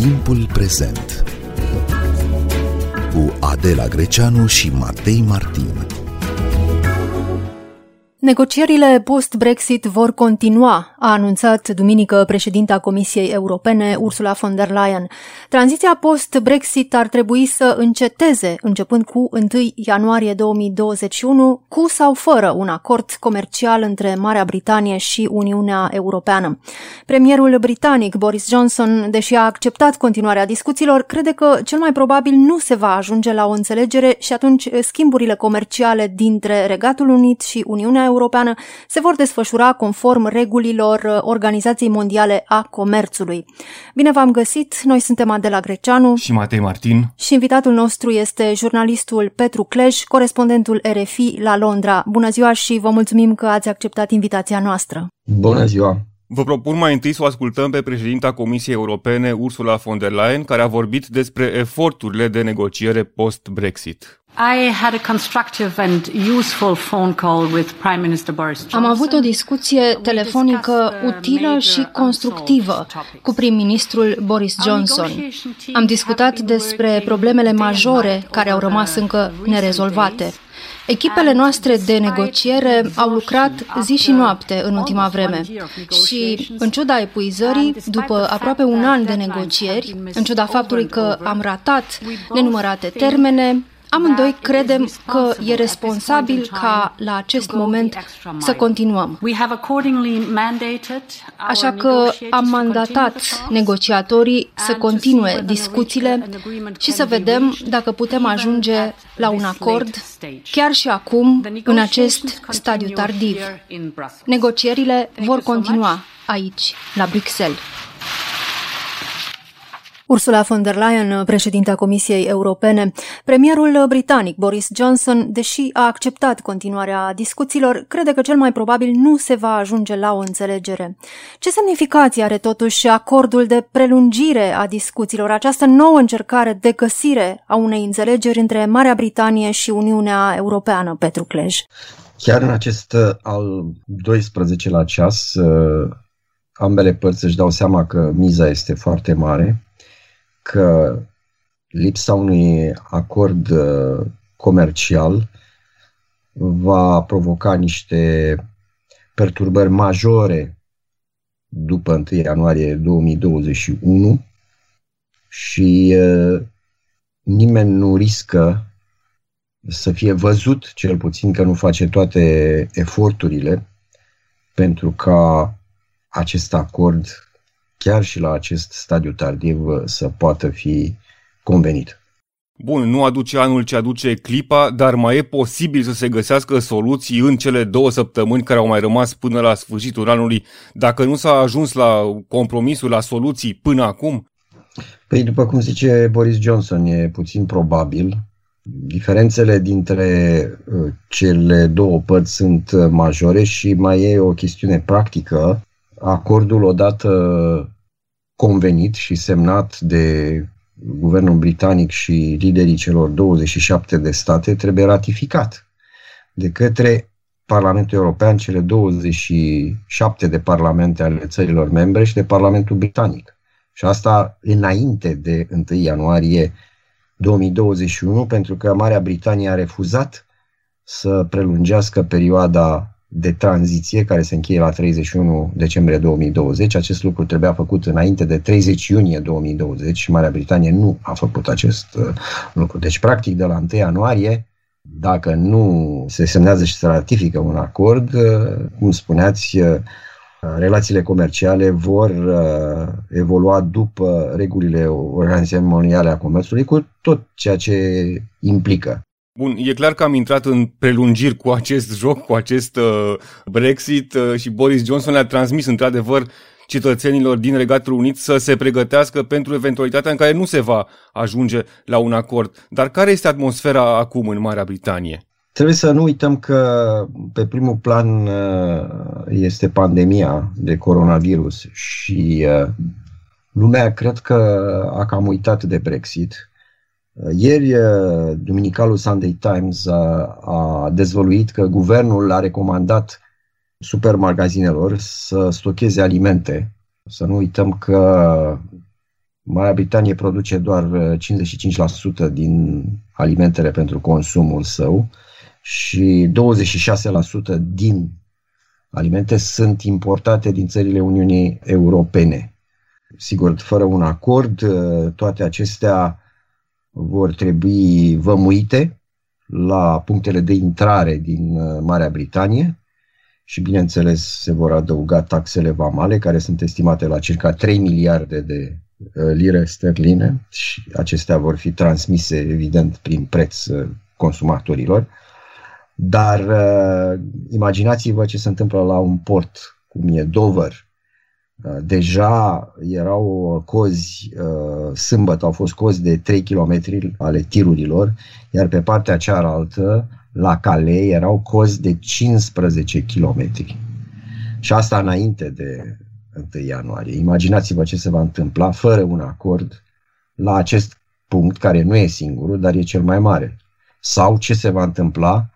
Timpul prezent cu Adela Greceanu și Matei Martin. Negocierile post-Brexit vor continua, a anunțat duminică președinta Comisiei Europene, Ursula von der Leyen. Tranziția post-Brexit ar trebui să înceteze începând cu 1 ianuarie 2021, cu sau fără un acord comercial între Marea Britanie și Uniunea Europeană. Premierul britanic Boris Johnson, deși a acceptat continuarea discuțiilor, crede că cel mai probabil nu se va ajunge la o înțelegere și atunci schimburile comerciale dintre Regatul Unit și Uniunea Europeană se vor desfășura conform regulilor Organizației Mondiale a Comerțului. Bine v-am găsit, noi suntem Adela Greceanu și Matei Martin și invitatul nostru este jurnalistul Petru Clej, corespondentul RFI la Londra. Bună ziua și vă mulțumim că ați acceptat invitația noastră. Bună ziua! Vă propun mai întâi să o ascultăm pe președinta Comisiei Europene, Ursula von der Leyen, care a vorbit despre eforturile de negociere post-Brexit. I had a constructive and useful phone call with Prime Minister Boris Johnson. Am avut o discuție telefonică utilă și constructivă cu prim-ministrul Boris Johnson. Am discutat despre problemele majore care au rămas încă nerezolvate. Echipele noastre de negociere au lucrat zi și noapte în ultima vreme și, în ciuda epuizării, după aproape un an de negocieri, în ciuda faptului că am ratat nenumărate termene, Amândoi credem că e responsabil ca la acest moment să continuăm. Așa că am mandatat negociatorii să continue discuțiile și să vedem dacă putem ajunge la un acord chiar și acum, în acest stadiu tardiv. Negocierile vor continua aici, la Bruxelles. Ursula von der Leyen, președinta Comisiei Europene, premierul britanic Boris Johnson, deși a acceptat continuarea discuțiilor, crede că cel mai probabil nu se va ajunge la o înțelegere. Ce semnificație are totuși acordul de prelungire a discuțiilor, această nouă încercare de găsire a unei înțelegeri între Marea Britanie și Uniunea Europeană, Petru Clej? Chiar în acest uh, al 12 la ceas, uh, ambele părți își dau seama că miza este foarte mare că lipsa unui acord uh, comercial va provoca niște perturbări majore după 1 ianuarie 2021 și uh, nimeni nu riscă să fie văzut, cel puțin că nu face toate eforturile pentru ca acest acord chiar și la acest stadiu tardiv să poată fi convenit. Bun, nu aduce anul ce aduce clipa, dar mai e posibil să se găsească soluții în cele două săptămâni care au mai rămas până la sfârșitul anului, dacă nu s-a ajuns la compromisul, la soluții până acum? Păi, după cum zice Boris Johnson, e puțin probabil. Diferențele dintre uh, cele două părți sunt majore și mai e o chestiune practică acordul odată convenit și semnat de guvernul britanic și liderii celor 27 de state trebuie ratificat de către Parlamentul European, cele 27 de parlamente ale țărilor membre și de Parlamentul Britanic. Și asta înainte de 1 ianuarie 2021, pentru că Marea Britanie a refuzat să prelungească perioada de tranziție care se încheie la 31 decembrie 2020. Acest lucru trebuia făcut înainte de 30 iunie 2020 și Marea Britanie nu a făcut acest uh, lucru. Deci, practic, de la 1 ianuarie, dacă nu se semnează și se ratifică un acord, uh, cum spuneați, uh, relațiile comerciale vor evolua după regulile Organizației Mondiale a Comerțului cu tot ceea ce implică. Bun, e clar că am intrat în prelungiri cu acest joc, cu acest uh, Brexit uh, și Boris Johnson le-a transmis într-adevăr cetățenilor din Regatul Unit să se pregătească pentru eventualitatea în care nu se va ajunge la un acord. Dar care este atmosfera acum în Marea Britanie? Trebuie să nu uităm că pe primul plan uh, este pandemia de coronavirus și uh, lumea cred că a cam uitat de Brexit ieri, uh, Duminicalul Sunday Times a, a dezvăluit că guvernul a recomandat supermagazinelor să stocheze alimente. Să nu uităm că Marea Britanie produce doar 55% din alimentele pentru consumul său și 26% din alimente sunt importate din țările Uniunii Europene. Sigur, fără un acord, toate acestea vor trebui vămuite la punctele de intrare din Marea Britanie și, bineînțeles, se vor adăuga taxele vamale, care sunt estimate la circa 3 miliarde de lire sterline și acestea vor fi transmise, evident, prin preț consumatorilor. Dar uh, imaginați-vă ce se întâmplă la un port cum e Dover. Uh, deja erau cozi, uh, sâmbătă au fost cozi de 3 km ale tirurilor, iar pe partea cealaltă, la cale, erau cozi de 15 km. Și asta înainte de 1 ianuarie. Imaginați-vă ce se va întâmpla fără un acord la acest punct, care nu e singurul, dar e cel mai mare. Sau ce se va întâmpla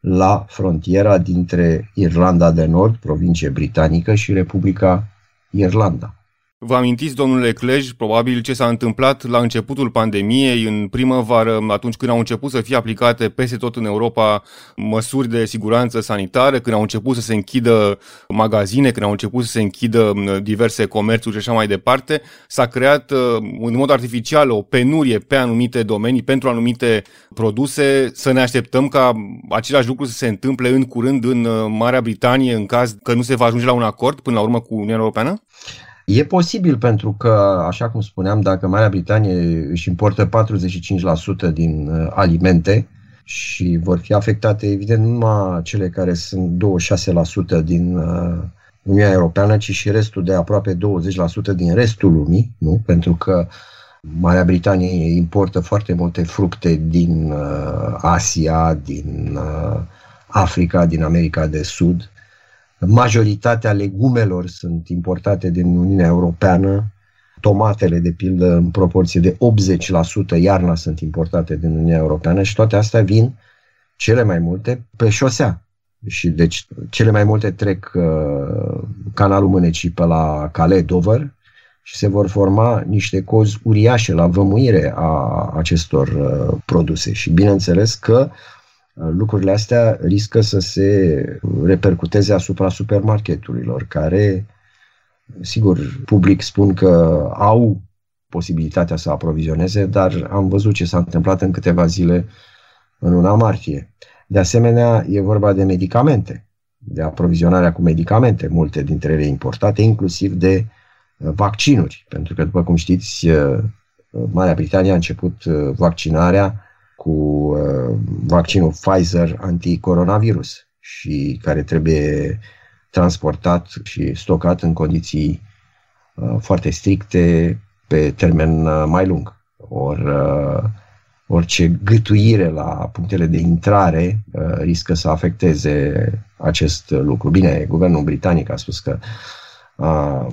la frontiera dintre Irlanda de Nord, provincie britanică, și Republica Irlanda. Vă amintiți, domnule Clej, probabil ce s-a întâmplat la începutul pandemiei, în primăvară, atunci când au început să fie aplicate peste tot în Europa măsuri de siguranță sanitară, când au început să se închidă magazine, când au început să se închidă diverse comerțuri și așa mai departe, s-a creat în mod artificial o penurie pe anumite domenii, pentru anumite produse. Să ne așteptăm ca același lucru să se întâmple în curând în Marea Britanie, în caz că nu se va ajunge la un acord până la urmă cu Uniunea Europeană? E posibil pentru că, așa cum spuneam, dacă Marea Britanie își importă 45% din uh, alimente și vor fi afectate, evident, nu numai cele care sunt 26% din uh, Uniunea Europeană, ci și restul de aproape 20% din restul lumii, nu? pentru că Marea Britanie importă foarte multe fructe din uh, Asia, din Africa, din America de Sud Majoritatea legumelor sunt importate din Uniunea Europeană. Tomatele, de pildă, în proporție de 80% iarna sunt importate din Uniunea Europeană și toate astea vin cele mai multe pe șosea. Și deci cele mai multe trec uh, canalul Mânecii pe la Calais Dover și se vor forma niște cozi uriașe la vămuire a acestor uh, produse. Și bineînțeles că lucrurile astea riscă să se repercuteze asupra supermarketurilor, care, sigur, public spun că au posibilitatea să aprovizioneze, dar am văzut ce s-a întâmplat în câteva zile în luna martie. De asemenea, e vorba de medicamente, de aprovizionarea cu medicamente, multe dintre ele importate, inclusiv de uh, vaccinuri, pentru că, după cum știți, uh, Marea Britanie a început uh, vaccinarea cu uh, vaccinul Pfizer anticoronavirus și care trebuie transportat și stocat în condiții uh, foarte stricte pe termen uh, mai lung. Or, orice gâtuire la punctele de intrare riscă să afecteze acest lucru. Bine, guvernul britanic a spus că a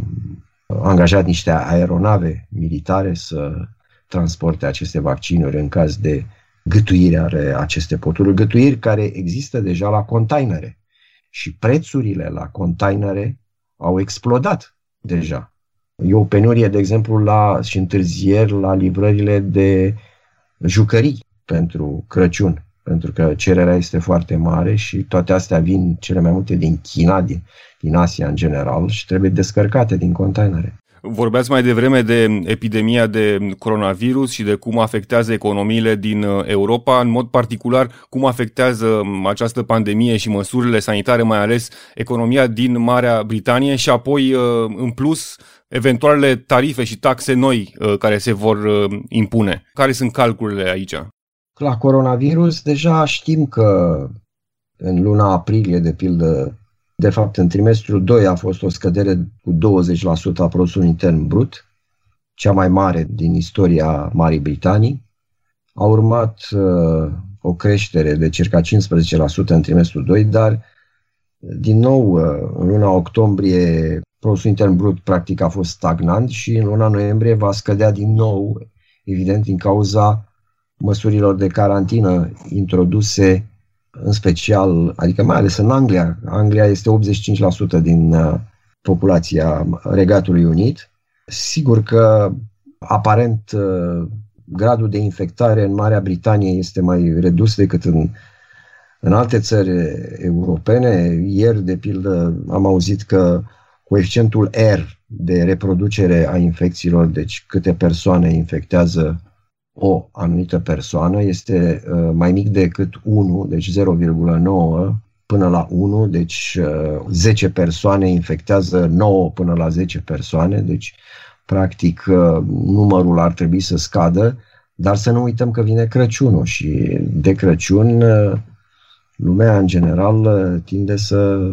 angajat niște aeronave militare să transporte aceste vaccinuri în caz de gătuire are aceste poturi, gătuiri care există deja la containere. Și prețurile la containere au explodat deja. E o penurie, de exemplu, la, și întârzieri la livrările de jucării pentru Crăciun, pentru că cererea este foarte mare și toate astea vin cele mai multe din China, din, din Asia în general și trebuie descărcate din containere. Vorbeați mai devreme de epidemia de coronavirus și de cum afectează economiile din uh, Europa, în mod particular cum afectează um, această pandemie și măsurile sanitare, mai ales economia din Marea Britanie și apoi, uh, în plus, eventualele tarife și taxe noi uh, care se vor impune. Care sunt calculele aici? La coronavirus deja știm că în luna aprilie, de pildă, de fapt, în trimestrul 2 a fost o scădere cu 20% a produsului intern brut, cea mai mare din istoria Marii Britanii. A urmat uh, o creștere de circa 15% în trimestrul 2, dar din nou uh, în luna octombrie produsul intern brut practic a fost stagnant și în luna noiembrie va scădea din nou, evident din cauza măsurilor de carantină introduse în special, adică mai ales în Anglia. Anglia este 85% din uh, populația Regatului Unit. Sigur că Aparent, uh, gradul de infectare în Marea Britanie este mai redus decât în, în alte țări europene. Ieri, de pildă, am auzit că coeficientul R de reproducere a infecțiilor, deci câte persoane infectează o anumită persoană, este uh, mai mic decât 1, deci 0,9 până la 1, deci 10 persoane infectează 9 până la 10 persoane, deci practic uh, numărul ar trebui să scadă, dar să nu uităm că vine Crăciunul și de Crăciun uh, lumea în general uh, tinde să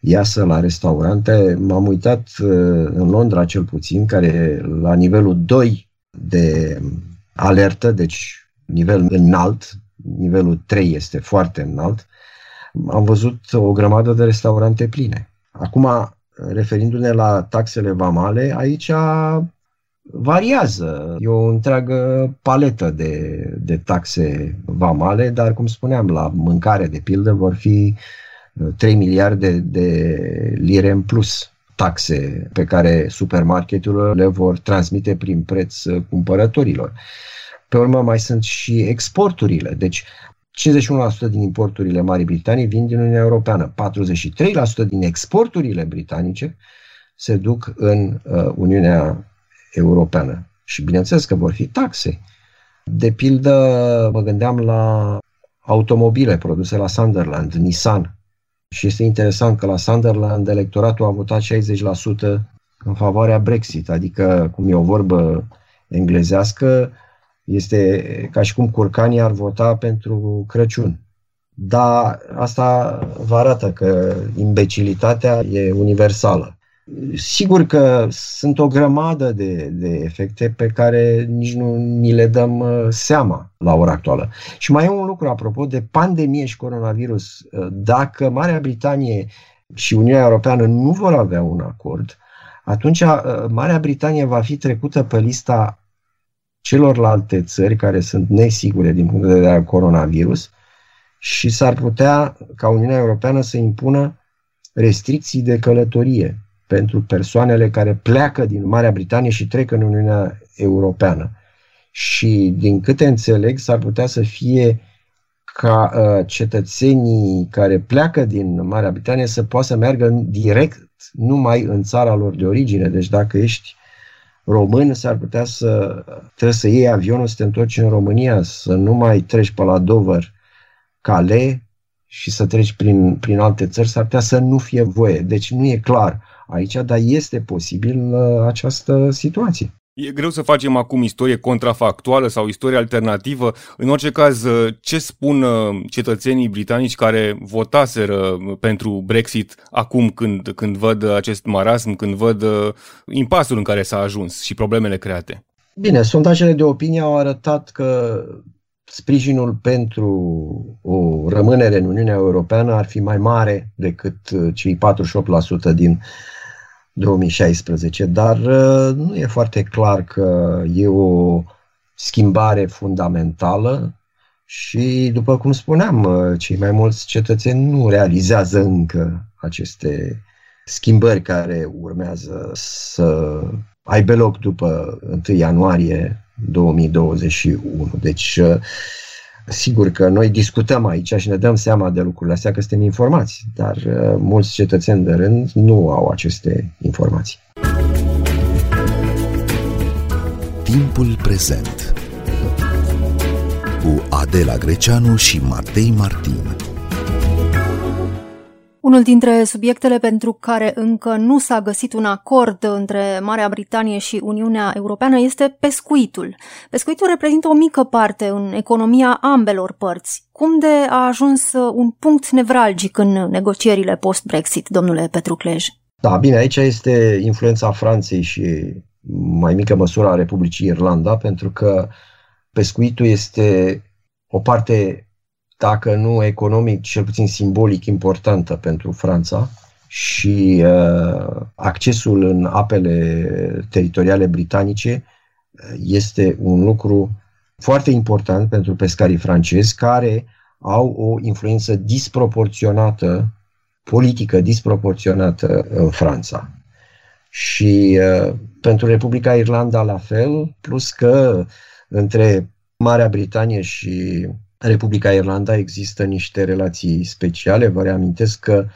iasă la restaurante. M-am uitat în Londra cel puțin, care la nivelul 2 de alertă, deci nivel înalt, nivelul 3 este foarte înalt, am văzut o grămadă de restaurante pline. Acum, referindu-ne la taxele vamale, aici variază. E o întreagă paletă de, de taxe vamale, dar, cum spuneam, la mâncare, de pildă, vor fi 3 uh, miliarde de lire în plus taxe pe care supermarketurile le vor transmite prin preț uh, cumpărătorilor. Pe urmă mai sunt și exporturile. Deci 51% din importurile Marii Britanii vin din Uniunea Europeană, 43% din exporturile britanice se duc în uh, Uniunea Europeană. Și bineînțeles că vor fi taxe. De pildă, mă gândeam la automobile produse la Sunderland, Nissan. Și este interesant că la Sunderland electoratul a votat 60% în favoarea Brexit, adică, cum e o vorbă englezească, este ca și cum curcanii ar vota pentru Crăciun. Dar asta vă arată că imbecilitatea e universală. Sigur că sunt o grămadă de, de efecte pe care nici nu ni le dăm uh, seama la ora actuală. Și mai e un lucru apropo de pandemie și coronavirus. Uh, dacă Marea Britanie și Uniunea Europeană nu vor avea un acord, atunci uh, Marea Britanie va fi trecută pe lista celorlalte țări care sunt nesigure din punct de vedere al coronavirus și s-ar putea ca Uniunea Europeană să impună restricții de călătorie pentru persoanele care pleacă din Marea Britanie și trec în Uniunea Europeană. Și din câte înțeleg, s-ar putea să fie ca uh, cetățenii care pleacă din Marea Britanie să poată să meargă direct numai în țara lor de origine. Deci dacă ești român, s-ar putea să trebuie să iei avionul să te întorci în România, să nu mai treci pe la Dover, Calais și să treci prin, prin alte țări, s-ar putea să nu fie voie. Deci nu e clar aici, dar este posibil uh, această situație. E greu să facem acum istorie contrafactuală sau istorie alternativă. În orice caz, ce spun uh, cetățenii britanici care votaseră pentru Brexit acum când, când văd acest marasm, când văd uh, impasul în care s-a ajuns și problemele create? Bine, sondajele de opinie au arătat că sprijinul pentru o rămânere în Uniunea Europeană ar fi mai mare decât uh, cei 48% din 2016, dar uh, nu e foarte clar că e o schimbare fundamentală și, după cum spuneam, uh, cei mai mulți cetățeni nu realizează încă aceste schimbări care urmează să aibă loc după 1 ianuarie 2021. Deci, uh, Sigur că noi discutăm aici și ne dăm seama de lucrurile astea că suntem informați, dar uh, mulți cetățeni de rând nu au aceste informații. Timpul prezent cu Adela Greceanu și Matei Martin. Unul dintre subiectele pentru care încă nu s-a găsit un acord între Marea Britanie și Uniunea Europeană este pescuitul. Pescuitul reprezintă o mică parte în economia ambelor părți. Cum de a ajuns un punct nevralgic în negocierile post-Brexit, domnule Petruclej? Da, bine, aici este influența Franței și mai mică măsură a Republicii Irlanda, pentru că pescuitul este o parte dacă nu economic, cel puțin simbolic importantă pentru Franța și uh, accesul în apele teritoriale britanice uh, este un lucru foarte important pentru pescarii francezi care au o influență disproporționată, politică disproporționată în Franța. și uh, pentru Republica Irlanda la fel, plus că între Marea Britanie și Republica Irlanda există niște relații speciale. Vă reamintesc că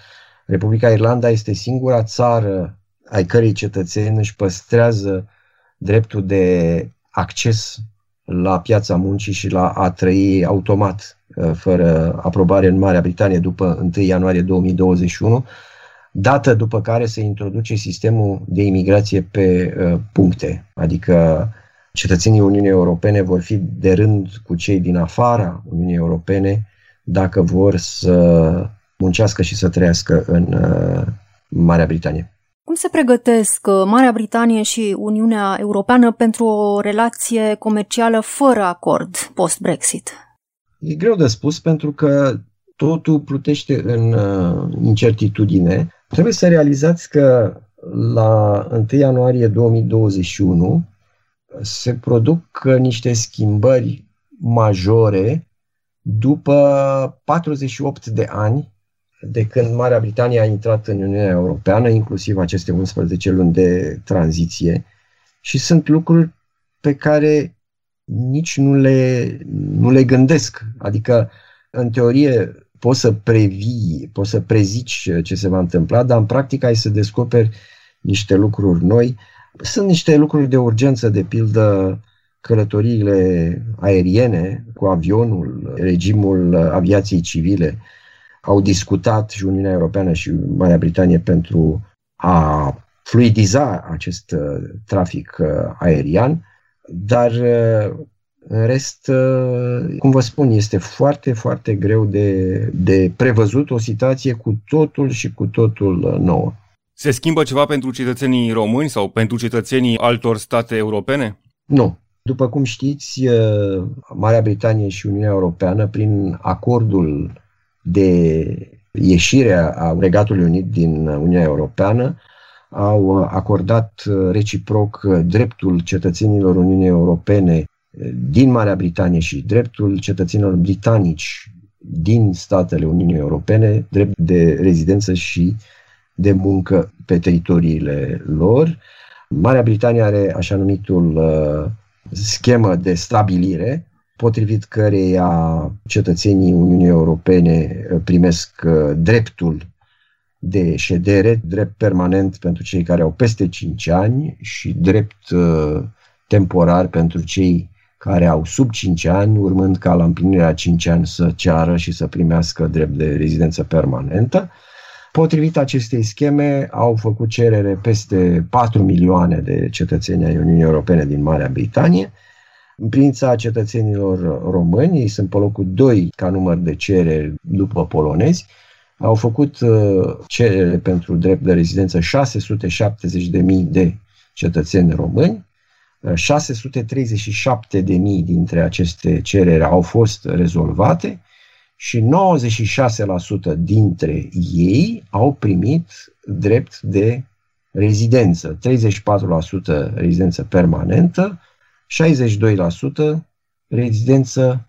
Republica Irlanda este singura țară ai cărei cetățeni își păstrează dreptul de acces la piața muncii și la a trăi automat, uh, fără aprobare în Marea Britanie după 1 ianuarie 2021, dată după care se introduce sistemul de imigrație pe uh, puncte, adică cetățenii Uniunii Europene vor fi de rând cu cei din afara Uniunii Europene dacă vor să muncească și să trăiască în uh, Marea Britanie. Cum se pregătesc uh, Marea Britanie și Uniunea Europeană pentru o relație comercială fără acord post-Brexit? E greu de spus pentru că totul plutește în uh, incertitudine. Trebuie să realizați că la 1 ianuarie 2021 se produc niște schimbări majore după 48 de ani de când Marea Britanie a intrat în Uniunea Europeană, inclusiv aceste 11 luni de tranziție, și sunt lucruri pe care nici nu le, nu le gândesc. Adică, în teorie, poți să previi, poți să prezici ce se va întâmpla, dar în practică ai să descoperi niște lucruri noi. Sunt niște lucruri de urgență, de pildă călătoriile aeriene cu avionul, regimul aviației civile, au discutat și Uniunea Europeană și Marea Britanie pentru a fluidiza acest uh, trafic uh, aerian, dar uh, în rest, cum vă spun, este foarte, foarte greu de, de prevăzut o situație cu totul și cu totul nouă. Se schimbă ceva pentru cetățenii români sau pentru cetățenii altor state europene? Nu. După cum știți, Marea Britanie și Uniunea Europeană, prin acordul de ieșire a Regatului Unit din Uniunea Europeană au acordat reciproc dreptul cetățenilor Uniunii Europene din Marea Britanie și dreptul cetățenilor britanici din statele Uniunii Europene, drept de rezidență și de muncă pe teritoriile lor. Marea Britanie are așa numitul uh, schemă de stabilire, potrivit căreia cetățenii Uniunii Europene uh, primesc uh, dreptul de ședere, drept permanent pentru cei care au peste 5 ani și drept uh, temporar pentru cei care au sub 5 ani, urmând ca la împlinirea 5 ani să ceară și să primească drept de rezidență permanentă. Potrivit acestei scheme, au făcut cerere peste 4 milioane de cetățeni ai Uniunii Europene din Marea Britanie, în privința cetățenilor români, ei sunt pe locul 2 ca număr de cereri după polonezi, au făcut uh, cerere pentru drept de rezidență 670.000 de cetățeni români, 637.000 dintre aceste cereri au fost rezolvate și 96% dintre ei au primit drept de rezidență, 34% rezidență permanentă, 62% rezidență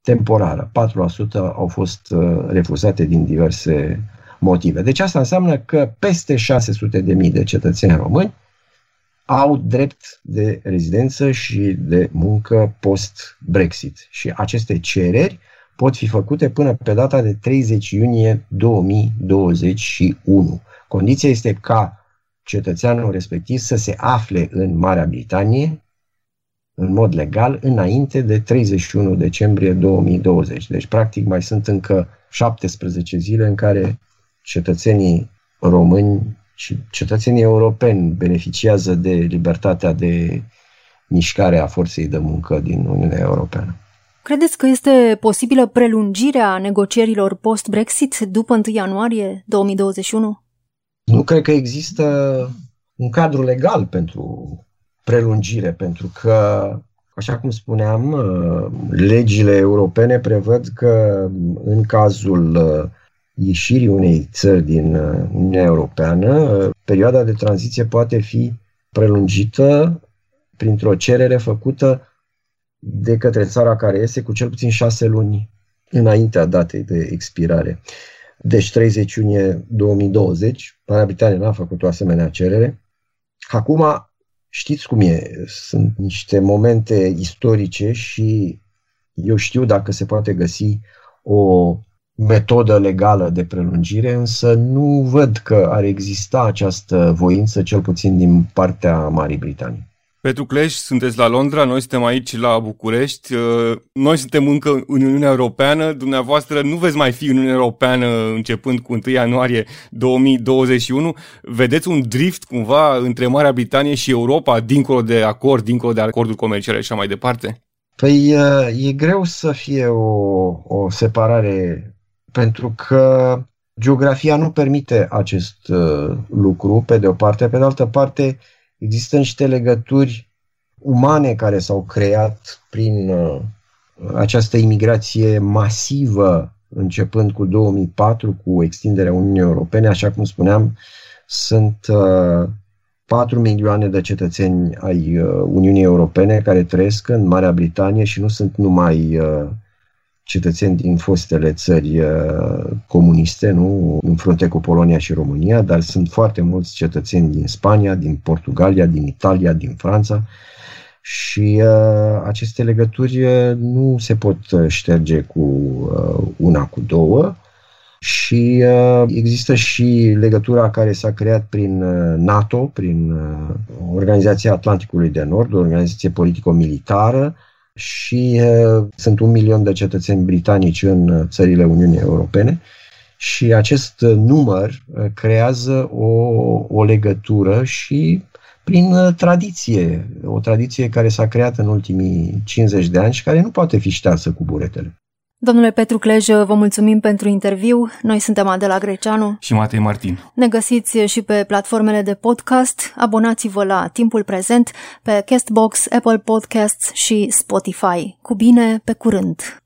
temporară, 4% au fost uh, refuzate din diverse motive. Deci asta înseamnă că peste 600 de mii de cetățeni români au drept de rezidență și de muncă post-Brexit. Și aceste cereri pot fi făcute până pe data de 30 iunie 2021. Condiția este ca cetățeanul respectiv să se afle în Marea Britanie în mod legal înainte de 31 decembrie 2020. Deci, practic, mai sunt încă 17 zile în care cetățenii români și cetățenii europeni beneficiază de libertatea de mișcare a forței de muncă din Uniunea Europeană. Credeți că este posibilă prelungirea negocierilor post-Brexit după 1 ianuarie 2021? Nu cred că există un cadru legal pentru prelungire, pentru că, așa cum spuneam, uh, legile europene prevăd că în cazul uh, ieșirii unei țări din uh, Uniunea Europeană, perioada de tranziție poate fi prelungită printr-o cerere făcută de către țara care este cu cel puțin șase luni înaintea datei de expirare. Deci 30 iunie 2020, Marea Britanie n-a făcut o asemenea cerere, Acum, știți cum e, sunt niște momente istorice și eu știu dacă se poate găsi o metodă legală de prelungire, însă nu văd că ar exista această voință, cel puțin din partea Marii Britanii. Petru Cleș, sunteți la Londra, noi suntem aici la București, uh, noi suntem încă în Uniunea Europeană, dumneavoastră nu veți mai fi în Uniunea Europeană începând cu 1 ianuarie 2021. Vedeți un drift cumva între Marea Britanie și Europa, dincolo de acord, dincolo de acorduri comerciale și așa mai departe? Păi uh, e greu să fie o, o separare pentru că geografia nu permite acest uh, lucru, pe de o parte, pe de altă parte există niște legături umane care s-au creat prin uh, această imigrație masivă începând cu 2004, cu extinderea Uniunii Europene, așa cum spuneam, sunt uh, 4 milioane de cetățeni ai uh, Uniunii Europene care trăiesc în Marea Britanie și nu sunt numai uh, cetățeni din fostele țări uh, comuniste, nu? În frunte cu Polonia și România, dar sunt foarte mulți cetățeni din Spania, din Portugalia, din Italia, din Franța. Și uh, aceste legături uh, nu se pot șterge cu uh, una, cu două. Și uh, există și legătura care s-a creat prin uh, NATO, prin uh, Organizația Atlanticului de Nord, o organizație politico-militară, și uh, sunt un milion de cetățeni britanici în uh, țările Uniunii Europene și acest uh, număr uh, creează o, o legătură și prin uh, tradiție, o tradiție care s-a creat în ultimii 50 de ani și care nu poate fi ștearsă cu buretele. Domnule Petru Clej, vă mulțumim pentru interviu. Noi suntem Adela Greceanu și Matei Martin. Ne găsiți și pe platformele de podcast. Abonați-vă la Timpul Prezent pe Castbox, Apple Podcasts și Spotify. Cu bine, pe curând!